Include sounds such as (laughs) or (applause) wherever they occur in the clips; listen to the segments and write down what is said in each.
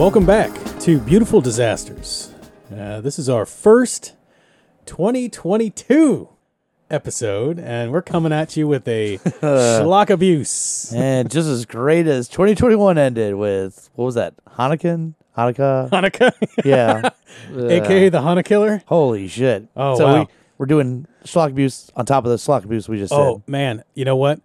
Welcome back to Beautiful Disasters. Uh, this is our first 2022 episode, and we're coming at you with a (laughs) schlock abuse. and just as great as 2021 ended with what was that? Hanukkah? Hanukkah? Hanukkah, (laughs) Yeah. (laughs) aka the Hanukkah killer. holy shit. Oh, so wow. we, we're doing schlock abuse on top of the schlock abuse we just did. Oh man, you know what?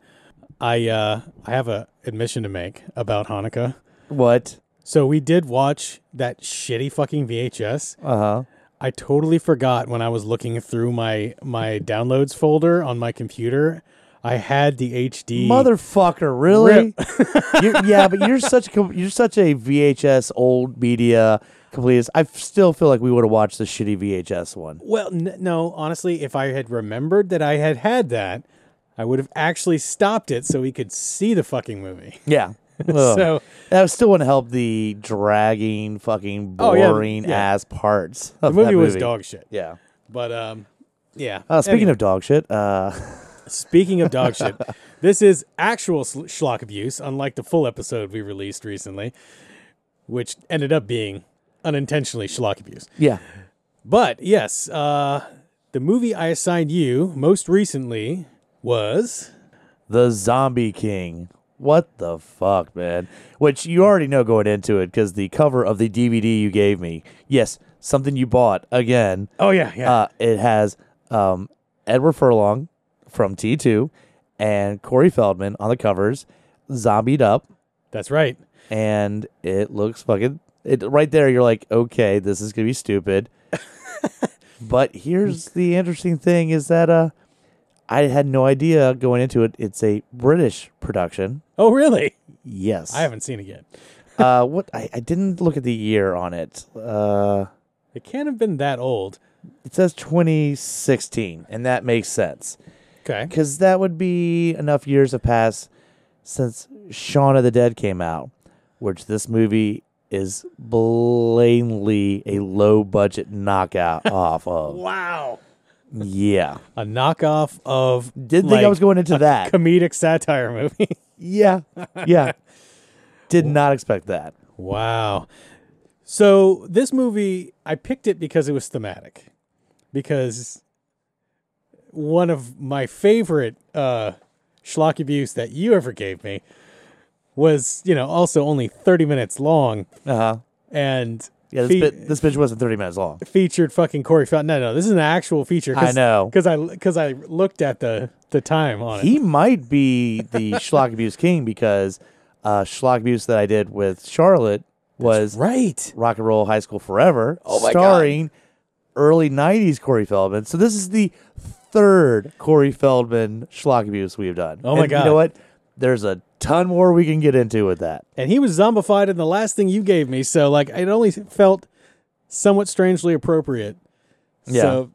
I uh, I have a admission to make about Hanukkah. What? So we did watch that shitty fucking VHS. Uh huh. I totally forgot when I was looking through my my downloads folder on my computer. I had the HD. Motherfucker, really? (laughs) Yeah, but you're such a you're such a VHS old media completist. I still feel like we would have watched the shitty VHS one. Well, n- no, honestly, if I had remembered that I had had that, I would have actually stopped it so we could see the fucking movie. Yeah. (laughs) So, that still want to help the dragging, fucking Oh, yeah, boring yeah. ass parts. the Of movie that was dog shit. Yeah. But um yeah. Uh, speaking Anyway, of dog shit, uh, speaking of dog shit, (laughs) this is actual sl- schlock abuse, unlike the full episode we released recently, which ended up being unintentionally schlock abuse. yeah, But yes, uh the movie I assigned you most recently was the Zombie King. What the fuck, man? Which you already know going into it because the cover of the DVD you gave me, yes, something you bought again. Oh yeah, yeah. Uh, it has um, Edward Furlong from T2 and Corey Feldman on the covers, zombied up, That's right. and it looks fucking. It right there, you're like, okay, this is gonna be stupid. (laughs) but here's the interesting thing: is that uh, I had no idea going into it. It's a British production. Oh really? Yes, I haven't seen it yet. (laughs) uh, what I, I didn't look at the year on it. Uh, It can't have been that old. it says 2016, and that makes sense Okay. because that would be enough years have passed since Shaun of the Dead came out, which this movie is blatantly a low budget knockout (laughs) off of. Wow. Yeah, A knockoff of didn't think I like, was going into that. comedic satire movie. (laughs) yeah, yeah, did not expect that. wow. So this movie, I picked it because it was thematic. Because one of my favorite uh schlock abuse that you ever gave me was, you know, also only 30 minutes long Uh huh. and Yeah, this, fe- bit, this bitch wasn't 30 minutes long. featured fucking Corey Feldman. No, no, this is an actual feature. I know. because I because I looked at the the time on it. He might be the (laughs) schlock abuse king because uh, schlock abuse that I did with Charlotte was right. Rock and Roll High School Forever, Oh my God. starring early '90s Corey Feldman. So this is the third Corey Feldman schlock abuse we've done. Oh my And God. You know what? There's a ton more we can get into with that. And he was zombified in the last thing you gave me, so like it only felt somewhat strangely appropriate. Yeah. So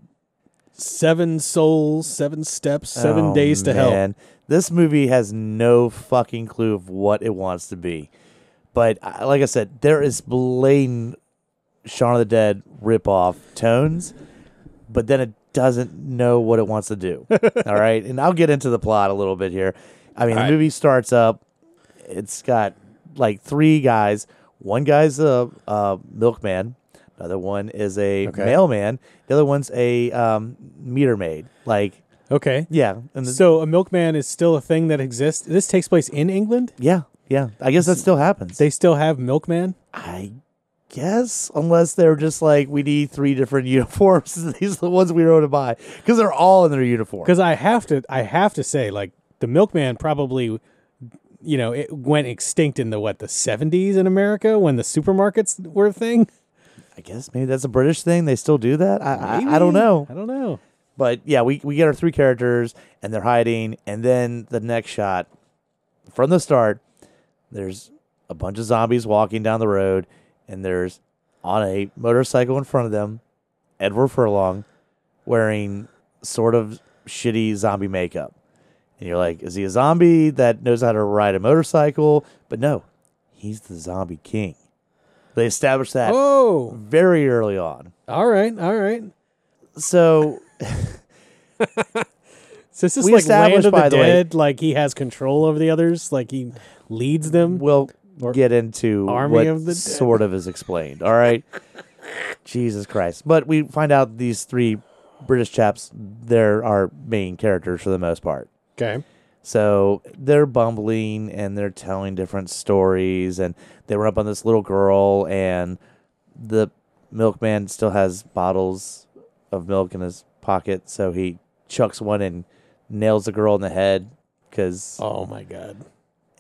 seven souls, seven steps, seven Oh, days to hell. man. This movie has no fucking clue of what it wants to be. But like I said, there is blatant Shaun of the Dead ripoff tones, but then it doesn't know what it wants to do. (laughs) All right. And I'll get into the plot a little bit here. I mean, All the right. movie starts up, it's got like three guys. One guy's a, a milkman, another one is a Okay. mailman, the other one's a um, meter maid. Like, Okay. yeah. And the, So a milkman is still a thing that exists. This takes place in England. Yeah, yeah. I guess that still happens. They still have milkman. I guess, unless they're just like, we need three different (laughs) uniforms. These are the ones we wrote to buy because they're all in their uniform. Because I have to, I have to say, like the milkman probably, you know, it went extinct in the what the seventies in America when the supermarkets were a thing. I guess maybe that's a British thing. They still do that. I I, I don't know. I don't know. But yeah, we we get our three characters and they're hiding, and then the next shot from the start, there's a bunch of zombies walking down the road, and there's on a motorcycle in front of them, Edward Furlong, wearing sort of shitty zombie makeup. And you're like, is he a zombie that knows how to ride a motorcycle? But no, he's the zombie king. They established that Oh, very early on. all right, all right. So (laughs) So this is like Land of the by the way- Dead. like he has control over the others. Like he leads them. we'll get into Army what of the Dead. sort of is explained. All right. (laughs) Jesus Christ. But we find out these three British chaps, they're our main characters for the most part. Okay. So they're bumbling and they're telling different stories and they run up on this little girl and the milkman still has bottles of milk in his pocket so he chucks one and nails the girl in the head because Oh my god.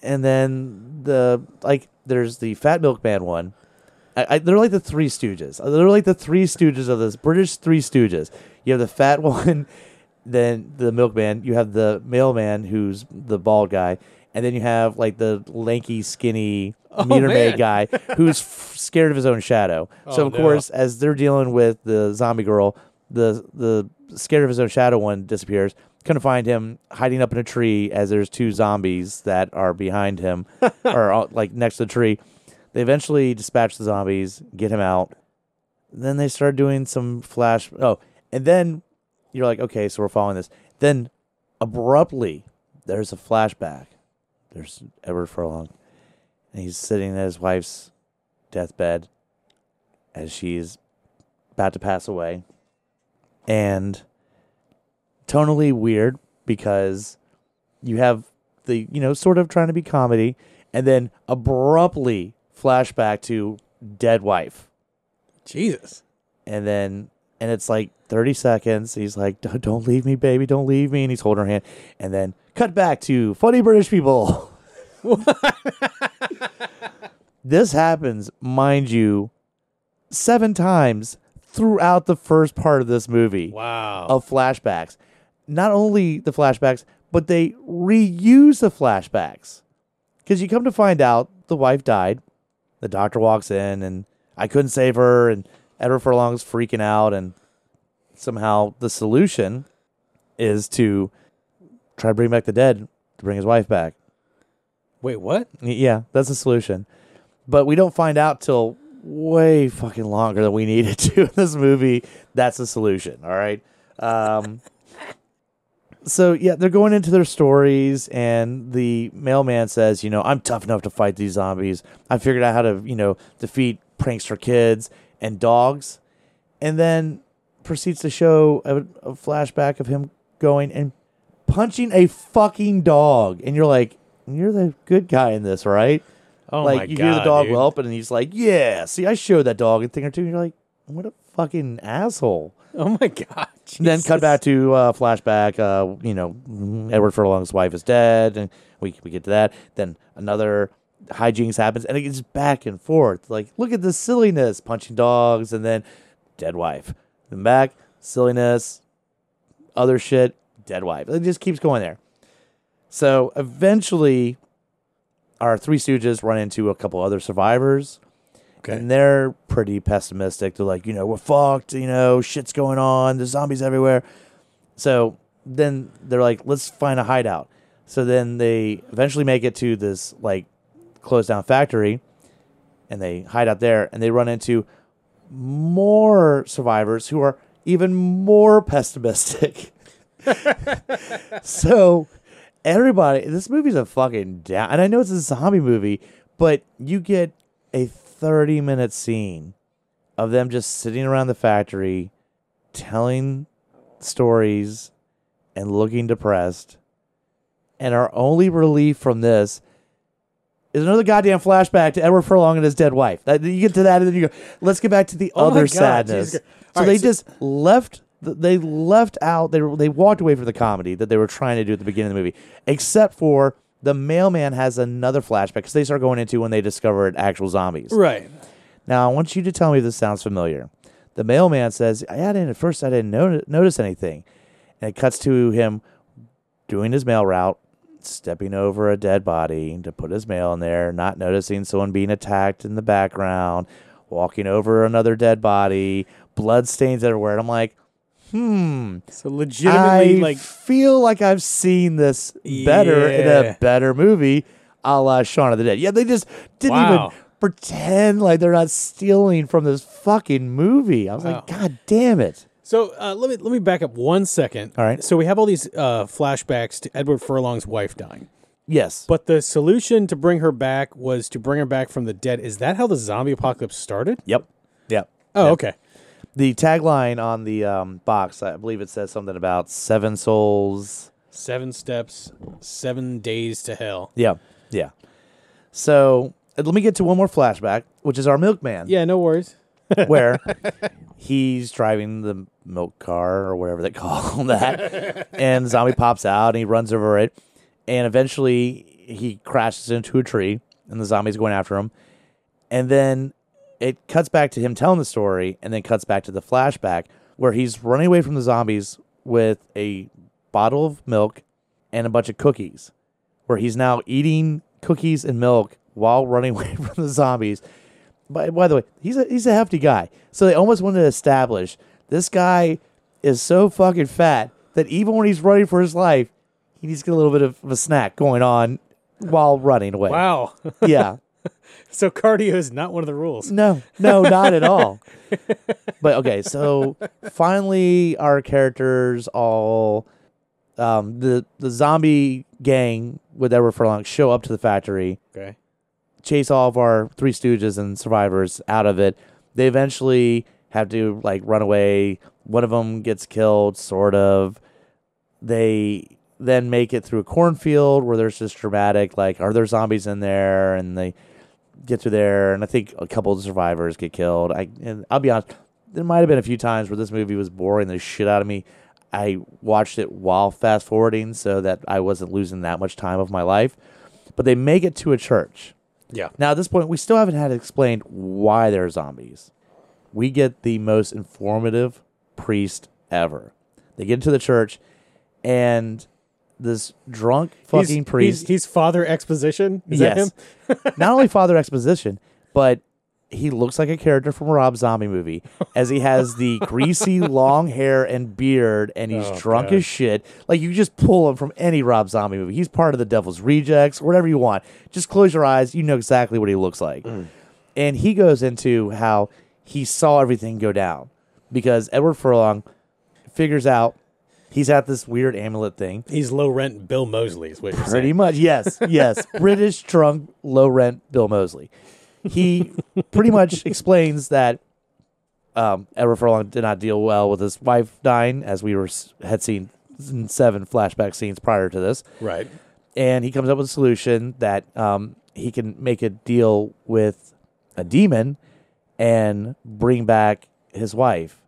and then the like there's the fat milkman one I, I, they're like the three stooges they're like the three stooges of this british three stooges you have the fat (laughs) one then the milkman you have the mailman who's the bald guy and then you have like the lanky skinny (laughs) Oh, meter maid guy who's f- scared of his own shadow so Oh, of no. course as they're dealing with the zombie girl the the scared of his own shadow one disappears couldn't find him hiding up in a tree as there's two zombies that are behind him (laughs) or uh, like next to the tree. They eventually dispatch the zombies, get him out. Then they start doing some flash. Oh, and then you're like, okay, so we're following this. Then abruptly, there's a flashback. There's Edward Furlong, and he's sitting at his wife's deathbed as she's about to pass away. And tonally weird because you have the you know sort of trying to be comedy and then abruptly flashback to dead wife Jesus. and then and it's like 30 seconds he's like "Don't- leave me baby don't leave me and he's holding her hand and then cut back to funny british people (laughs) this happens mind you seven times throughout the first part of this movie Wow. of flashbacks. Not only the flashbacks, but they reuse the flashbacks. Because you come to find out the wife died. The doctor walks in and I couldn't save her, and Edward Furlong's freaking out, and somehow the solution is to try to bring back the dead to bring his wife back. Wait, what? Yeah, that's the solution. But we don't find out till way fucking longer than we needed to in this movie. That's the solution. All right. Um, so yeah, they're going into their stories, and the mailman says, "You know, I'm tough enough to fight these zombies. I figured out how to, you know, defeat prankster kids and dogs," and then proceeds to show a, a flashback of him going and punching a fucking dog, and you're like, "You're the good guy in this, right?" Oh like you god. hear the dog dude. whelp, and he's like, "Yeah, see, I showed that dog a thing or two. And you're like, "What a fucking asshole!" (laughs) Oh my god. Then cut back to uh, flashback. Uh, you know, Edward Furlong's wife is dead, and we we get to that. Then another hijinks happens, and it gets back and forth. Like, look at the silliness, punching dogs, and then dead wife. Then back silliness, other shit, dead wife. It just keeps going there. So eventually, our three stooges run into a couple other survivors. Okay. And they're pretty pessimistic. They're like, you know, we're fucked, you know, shit's going on, there's zombies everywhere. So then they're like, let's find a hideout. So then they eventually make it to this like closed down factory and they hide out there and they run into more survivors who are even more pessimistic. (laughs) so everybody, this movie's a fucking down. And I know it's a zombie movie, but you get a 30 minute scene of them just sitting around the factory telling stories and looking depressed. And our only relief from this is another goddamn flashback to Edward Furlong and his dead wife. That, you get to that, and then you go, let's get back to the Oh other God, sadness. So. All they so- just left. They left out. They they walked away from the comedy that they were trying to do at the beginning of the movie, except for the mailman has another flashback because they start going into when they discovered actual zombies. Right. Now, I want you to tell me if this sounds familiar. The mailman says, I didn't, at first I didn't notice anything. And it cuts to him doing his mail route, stepping over a dead body to put his mail in there, not noticing someone being attacked in the background, walking over another dead body, blood stains everywhere. And I'm like, hmm. So legitimately, I like feel like I've seen this better in a better movie, a la Shaun of the Dead. Yeah, they just didn't Wow. even pretend like they're not stealing from this fucking movie. I was Wow. like, God damn it. So uh, let me let me back up one second. All right. So we have all these uh, flashbacks to Edward Furlong's wife dying, Yes. but the solution to bring her back was to bring her back from the dead. Is that how the zombie apocalypse started? Yep. Yep. Oh, Yep. okay. The tagline on the um, box, I believe it says something about seven souls. Seven steps, seven days to hell. Yeah. Yeah. So uh, let me get to one more flashback, which is our milkman. Yeah, no worries. (laughs) where he's driving the milk car or whatever they (laughs) call that, and the zombie pops out and he runs over it, and eventually he crashes into a tree, and the zombie's going after him, and then it cuts back to him telling the story, and then cuts back to the flashback where he's running away from the zombies with a bottle of milk and a bunch of cookies, where he's now eating cookies and milk while running (laughs) away from the zombies. By, by the way, he's a he's a hefty guy. So they almost wanted to establish this guy is so fucking fat that even when he's running for his life, he needs to get a little bit of a snack going on while running away. Wow. (laughs) Yeah. (laughs) so cardio is not one of the rules. No, no, not at all. (laughs) But okay, so finally our characters all um the the zombie gang with Edward Furlong show up to the factory Okay. Chase all of our three stooges and survivors out of it. They eventually have to like run away. One of them gets killed, sort of. They then make it through a cornfield where there's this dramatic, like, are there zombies in there? And they get through there, and I think a couple of survivors get killed. I and I'll be honest, there might have been a few times where this movie was boring the shit out of me. I watched it while fast forwarding so that I wasn't losing that much time of my life. But they make it to a church. Yeah. Now, at this point, we still haven't had it explained why they're zombies. We get the most informative priest ever. They get into the church, and this drunk fucking he's, priest. He's, he's Father Exposition. Is yes. that him? (laughs) not only Father Exposition, but he looks like a character from a Rob Zombie movie, as he has the (laughs) greasy long hair and beard, and he's Oh, drunk God. as shit. Like you just pull him from any Rob Zombie movie. He's part of the Devil's Rejects, whatever you want. Just close your eyes, you know exactly what he looks like. Mm. And he goes into how he saw everything go down because Edward Furlong figures out he's at this weird amulet thing. He's low rent Bill Moseley. Is what you're Pretty saying. much, yes, yes. (laughs) British drunk, low rent Bill Moseley. He pretty much explains that um, Edward Furlong did not deal well with his wife dying, as we were had seen in seven flashback scenes prior to this, Right. and he comes up with a solution that um, he can make a deal with a demon and bring back his wife,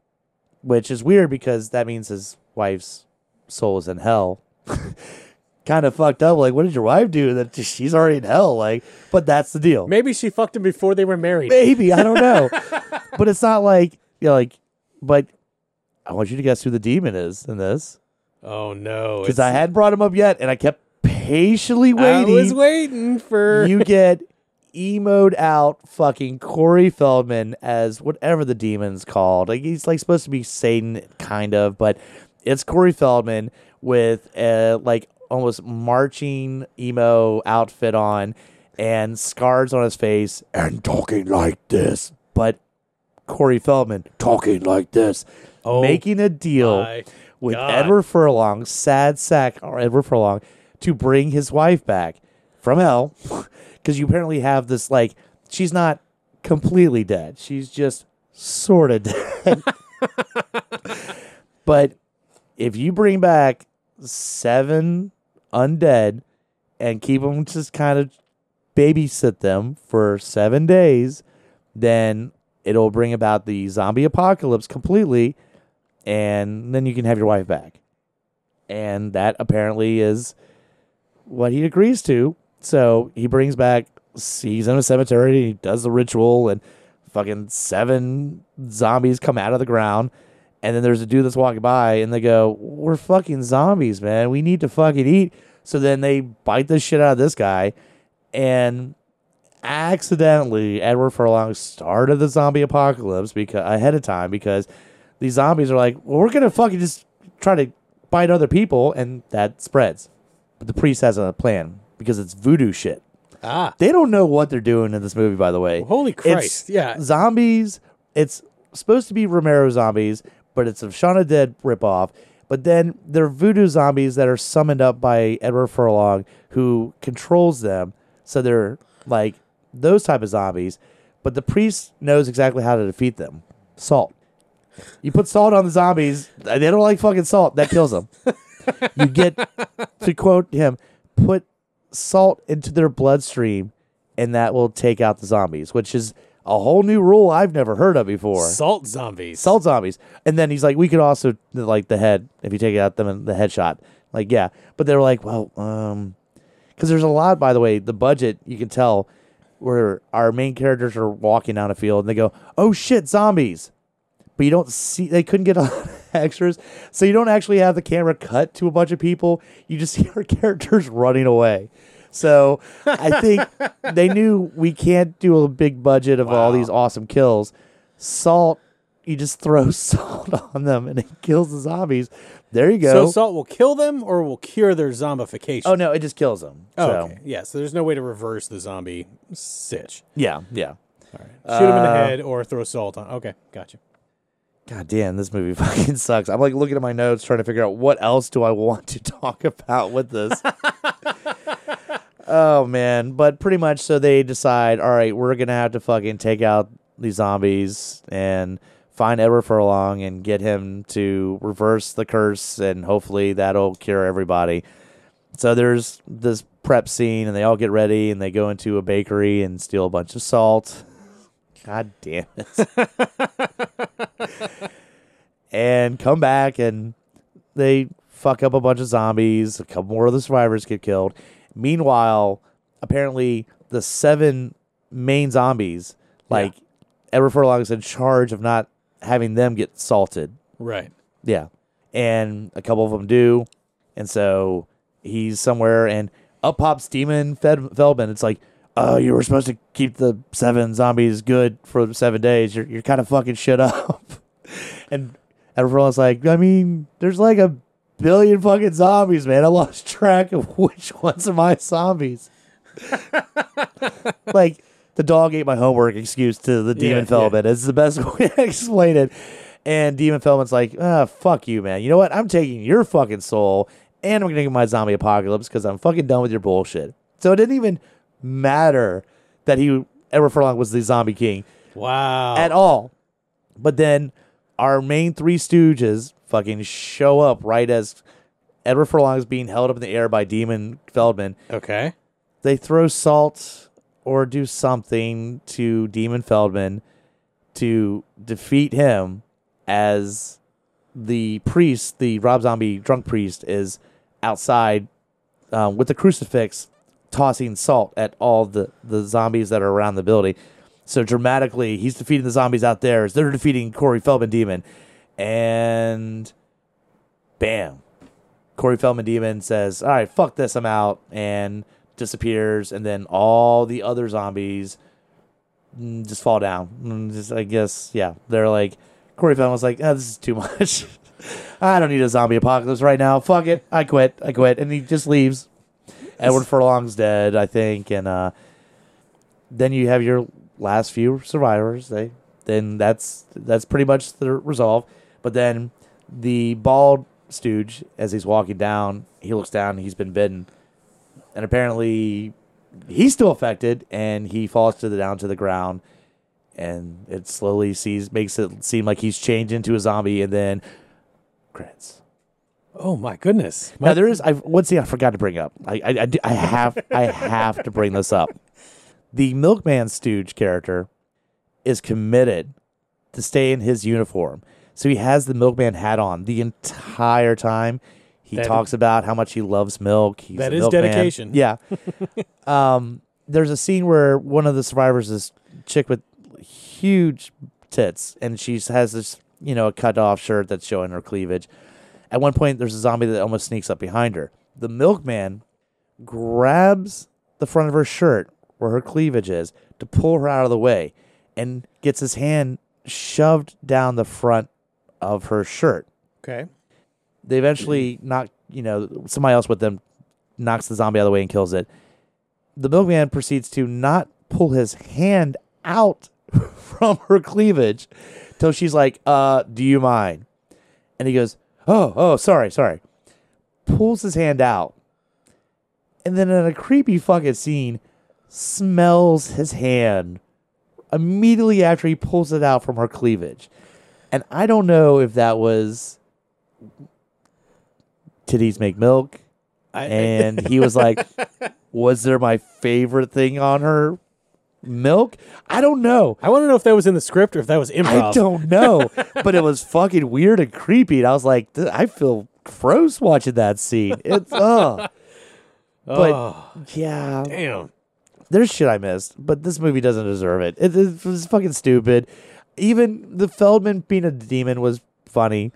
which is weird because that means his wife's soul is in hell. (laughs) kind of fucked up. Like, what did your wife do? That (laughs) she's already in hell. Like, but that's the deal. Maybe she fucked him before they were married. Maybe I don't know, (laughs) but it's not like you know, like. But I want you to guess who the demon is in this Oh no! because I hadn't brought him up yet, and I kept patiently waiting. I was waiting for (laughs) you get emoed out fucking Corey Feldman as whatever the demon's called. Like he's like supposed to be Satan, kind of, but it's Corey Feldman with a like almost marching emo outfit on and scars on his face and talking like this. But Corey Feldman talking like this, Oh making a deal with God. Edward Furlong, sad sack or Edward Furlong, to bring his wife back from hell, (laughs) because you apparently have this like she's not completely dead, she's just sort of dead. (laughs) but if you bring back seven undead and keep them just kind of babysit them for seven days, then it'll bring about the zombie apocalypse completely and then you can have your wife back. And that apparently is what he agrees to. So he brings back, he's in a cemetery, he does the ritual, and fucking seven zombies come out of the ground. And then there's a dude that's walking by and they go, We're fucking zombies, man. We need to fucking eat. So then they bite the shit out of this guy. And accidentally, Edward Furlong started the zombie apocalypse because ahead of time because these zombies are like, Well, we're going to fucking just try to bite other people. And that spreads. But the priest has a plan because it's voodoo shit. Ah, They don't know what they're doing in this movie, by the way. holy It's Christ! yeah, Zombies. It's supposed to be Romero zombies, but it's a Shaun of the Dead ripoff. But then they're voodoo zombies that are summoned up by Edward Furlong, who controls them. So they're like those type of zombies. But the priest knows exactly how to defeat them. Salt. You put salt on the zombies. They don't like fucking salt. That kills them. (laughs) you get to quote him, put salt into their bloodstream, and that will take out the zombies, which is a whole new rule I've never heard of before. salt zombies. Salt zombies, and then he's like, we could also like the head if you take out them and the headshot. Like, yeah, but they're like, well, um, because there's a lot. By the way, the budget you can tell where our main characters are walking down a field and they go, oh shit, zombies. But you don't see, they couldn't get a (laughs) lot of extras. So you don't actually have the camera cut to a bunch of people. You just (laughs) see our characters running away. So I think (laughs) they knew we can't do a big budget of all these awesome kills. Salt, you just throw (laughs) salt on them and it kills the zombies. There you go. So salt will kill them or will cure their zombification. oh, no, it just kills them. Oh, so, okay. Yeah, so there's no way to reverse the zombie sitch. Yeah, yeah. Shoot him in the Uh, head or throw salt on. Okay, gotcha. God damn, this movie (laughs) fucking sucks. I'm like looking at my notes trying to figure out what else do I want to talk about with this. Oh man, but pretty much so they decide, all right, we're gonna have to fucking take out these zombies and find Edward Furlong and get him to reverse the curse and hopefully that'll cure everybody. So there's this prep scene and they all get ready and they go into a bakery and steal a bunch of salt. God damn it and come back and they fuck up a bunch of zombies. A couple more of the survivors get killed. Meanwhile, apparently the seven main zombies, like Edward Furlong is in charge of not having them get salted. Right. Yeah. And a couple of them do. And so he's somewhere and up pops Demon Fed- Feldman. It's like, oh, you were supposed to keep the seven zombies good for seven days. You're, you're kind of fucking shit up. (laughs) and everyone's like, I mean, there's like a billion fucking zombies, man. I lost track of (laughs) which ones are my zombies. (laughs) like, the dog ate my homework excuse to the Demon Yeah, Feldman. It's the best (laughs) way to explain it. And Demon Feldman's like, ah, fuck you, man. You know what? I'm taking your fucking soul and I'm going to get my zombie apocalypse because I'm fucking done with your bullshit. So it didn't even matter that he, Edward Furlong, was the zombie king Wow. at all. But then our main three stooges fucking show up right as Edward Furlong is being held up in the air by Demon Feldman. okay. They throw salt or do something to Demon Feldman to defeat him as the priest, the Rob Zombie drunk priest, is outside um, with the crucifix tossing salt at all the, the zombies that are around the building. So dramatically, he's defeating the zombies out there as they're defeating Corey Feldman Demon. And bam. Corey Feldman Demon says, All right, fuck this, I'm out. And disappears. And then all the other zombies mm, just fall down. Mm, Just, I guess, yeah. They're like, Corey Feldman was like, oh, This is too (laughs) much. I don't need a zombie apocalypse right now. Fuck it. I quit. I quit. And he just leaves. Edward Furlong's dead, I think. And uh, then you have your last few survivors. They then that's that's pretty much the resolve. But then the bald stooge, as he's walking down, he looks down. He's been bitten, and apparently he's still affected, and he falls to the down to the ground. And it slowly sees makes it seem like he's changed into a zombie, and then credits. Oh my goodness. Now there is I one thing I forgot to bring up. I I, I, I have I have to bring this up. The Milkman Stooge character is committed to stay in his uniform, so he has the Milkman hat on the entire time. He That- talks about how much he loves milk. He's That a is milkman. dedication. Yeah. (laughs) um, there's a scene where one of the survivors is chick with huge tits, and she has this, you know, a cut off shirt that's showing her cleavage. At one point, there's a zombie that almost sneaks up behind her. The milkman grabs the front of her shirt where her cleavage is to pull her out of the way and gets his hand shoved down the front of her shirt. Okay. They eventually knock, you know, somebody else with them knocks the zombie out of the way and kills it. The milkman proceeds to not pull his hand out (laughs) from her cleavage till she's like, uh, do you mind? And he goes, oh, oh, sorry, sorry. Pulls his hand out. And then in a creepy fucking scene, smells his hand immediately after he pulls it out from her cleavage. And I don't know if that was titties make milk. I, And he was like, (laughs) Was there my favorite thing on her? Milk? I don't know. I want to know if that was in the script or if that was improv. I don't know. but it was (laughs) fucking weird and creepy. And I was like, I feel gross watching that scene. It's, (laughs) uh. But oh, yeah, damn. there's shit I missed, but this movie doesn't deserve it. It, it was fucking stupid. Even the Feldman being a demon was funny.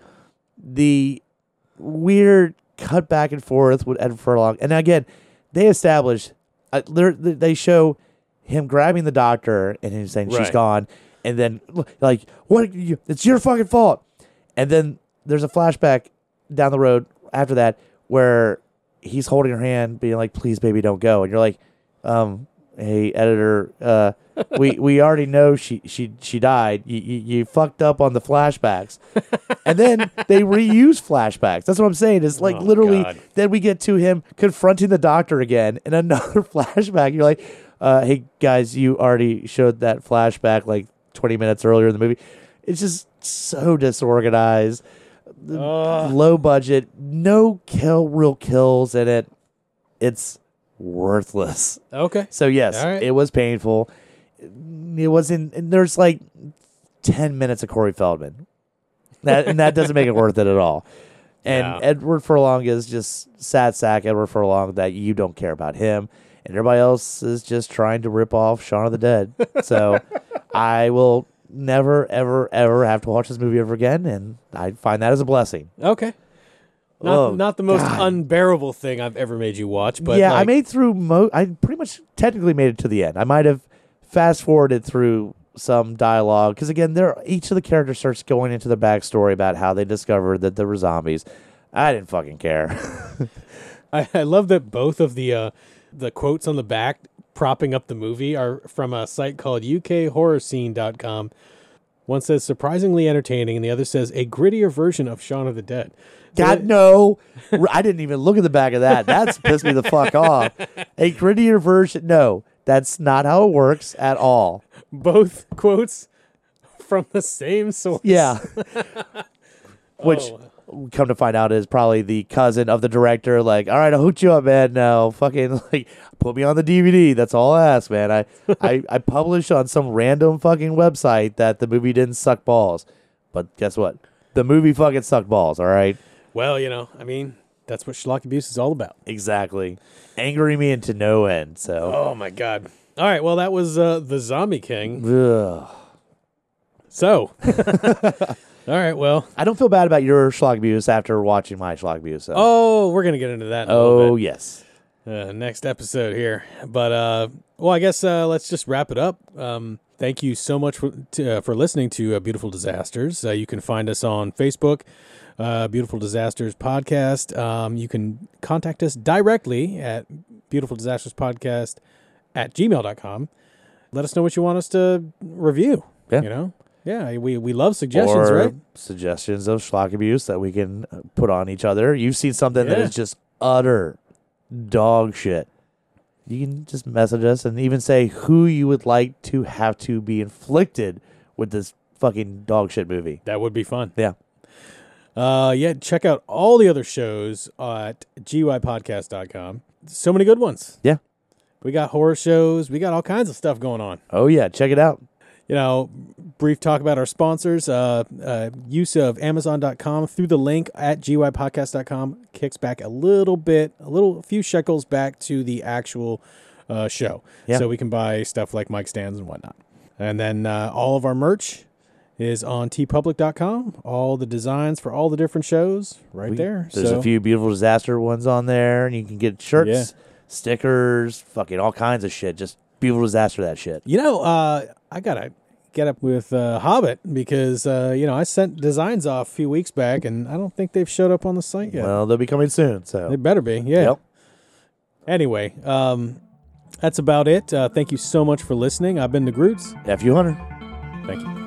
The weird cut back and forth with Ed Furlong, and again, they establish, uh, they're- show him grabbing the doctor and him saying she's gone, and then like what? You, it's your fucking fault. And then there's a flashback down the road after that where he's holding her hand, being like, "Please, baby, don't go." And you're like, um, "Hey, editor, uh, (laughs) we we already know she she she died. You, you you fucked up on the flashbacks." and then they reuse flashbacks. That's what I'm saying. It's like Oh, literally. God. Then we get to him confronting the doctor again in another (laughs) flashback. You're like, uh, "Hey guys, you already showed that flashback like 20 minutes earlier in the movie." It's just so disorganized Ugh. low budget, no kill real kills in it. It's worthless. Okay. So yes, right. it was painful. It wasn't. and there's like ten minutes of Corey Feldman. That and that doesn't make it worth it at all. (laughs) And Yeah. Edward Furlong is just sad sack Edward Furlong that you don't care about him. And everybody else is just trying to rip off Shaun of the Dead. So (laughs) I will never, ever, ever have to watch this movie ever again, and I find that as a blessing. Okay. Not, Oh, not the most God. unbearable thing I've ever made you watch, but yeah, I made through mo. I pretty much technically made it to the end. I might have fast forwarded through some dialogue because again, there each of the characters starts going into the backstory about how they discovered that there were zombies. I didn't fucking care. (laughs) I, I love that both of the uh, the quotes on the back propping up the movie are from a site called ukhorrorscene.com. One says surprisingly entertaining, and the other says a grittier version of Shaun of the Dead. God no, I didn't even look at the back of that. That's pissed me the fuck off. A grittier version? No, that's not how it works at all. (laughs) both quotes from the same source. Yeah. (laughs) (laughs) Which Oh. come to find out is probably the cousin of the director. Like, all right, I'll hook you up, man. Now, fucking like, put me on the DVD. That's all I ask, man. I, I, I published on some random fucking website that the movie didn't suck balls, but guess what? The movie fucking sucked balls. All right, Well, you know, I mean, that's what schlock abuse is all about. exactly. Angering me into no end. So, Oh my god. All right, well that was uh, the Zombie King. Ugh. So, (laughs) all right, well, I don't feel bad about your schlock abuse after watching my schlock abuse. So. oh, we're gonna get into that. In a little oh yes. uh, next episode here. But uh, well, I guess uh, let's just wrap it up. Um, thank you so much for to, uh, for listening to uh, Beautiful Disasters. Uh, you can find us on Facebook, uh, Beautiful Disasters Podcast. Um, you can contact us directly at Beautiful Disasters Podcast at gmail.com. Let us know what you want us to review. Yeah. You know? Yeah, we, we love suggestions, or right? suggestions of schlock abuse that we can uh, put on each other. You've seen something that Yeah. is just utter dog shit. You can just message us and even say who you would like to have to be inflicted with this fucking dog shit movie. That would be fun. Yeah. Uh, yeah, check out all the other shows at GUIPodcast.com. So many good ones. Yeah. We got horror shows. We got all kinds of stuff going on. Oh yeah, check it out. You know, brief talk about our sponsors. Uh, uh, use of Amazon.com through the link at GUIPodcast.com kicks back a little bit, a little, a few shekels back to the actual uh, show. Yeah. So we can buy stuff like mic stands and whatnot. And then uh, all of our merch is on teepublic.com. All the designs for all the different shows right there. There's so, a few beautiful disaster ones on there, and you can get shirts, Yeah. stickers, fucking all kinds of shit. Just beautiful disaster that shit. You know, uh, I gotta get up with uh, Hobbit because uh, you know I sent designs off a few weeks back, and I don't think they've showed up on the site yet. Well, they'll be coming soon. So they better be, yeah. Yep. Anyway, um, that's about it. Uh, thank you so much for listening. I've been the Groots. F you, Hunter. Thank you.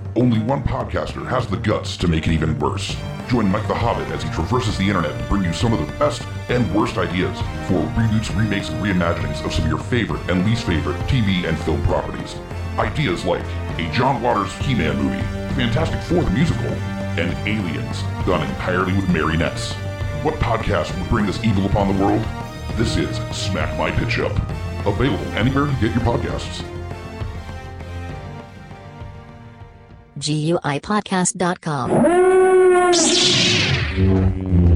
only one podcaster has the guts to make it even worse. Join Mike the Hobbit as he traverses the internet to bring you some of the best and worst ideas for reboots, remakes, and reimaginings of some of your favorite and least favorite TV and film properties. Ideas like a John Waters He-Man movie, Fantastic Four the musical, and Aliens, done entirely with marionettes. What podcast would bring this evil upon the world? This is Smack My Pitch Up. Available anywhere you get your podcasts. GUIPodcast.com.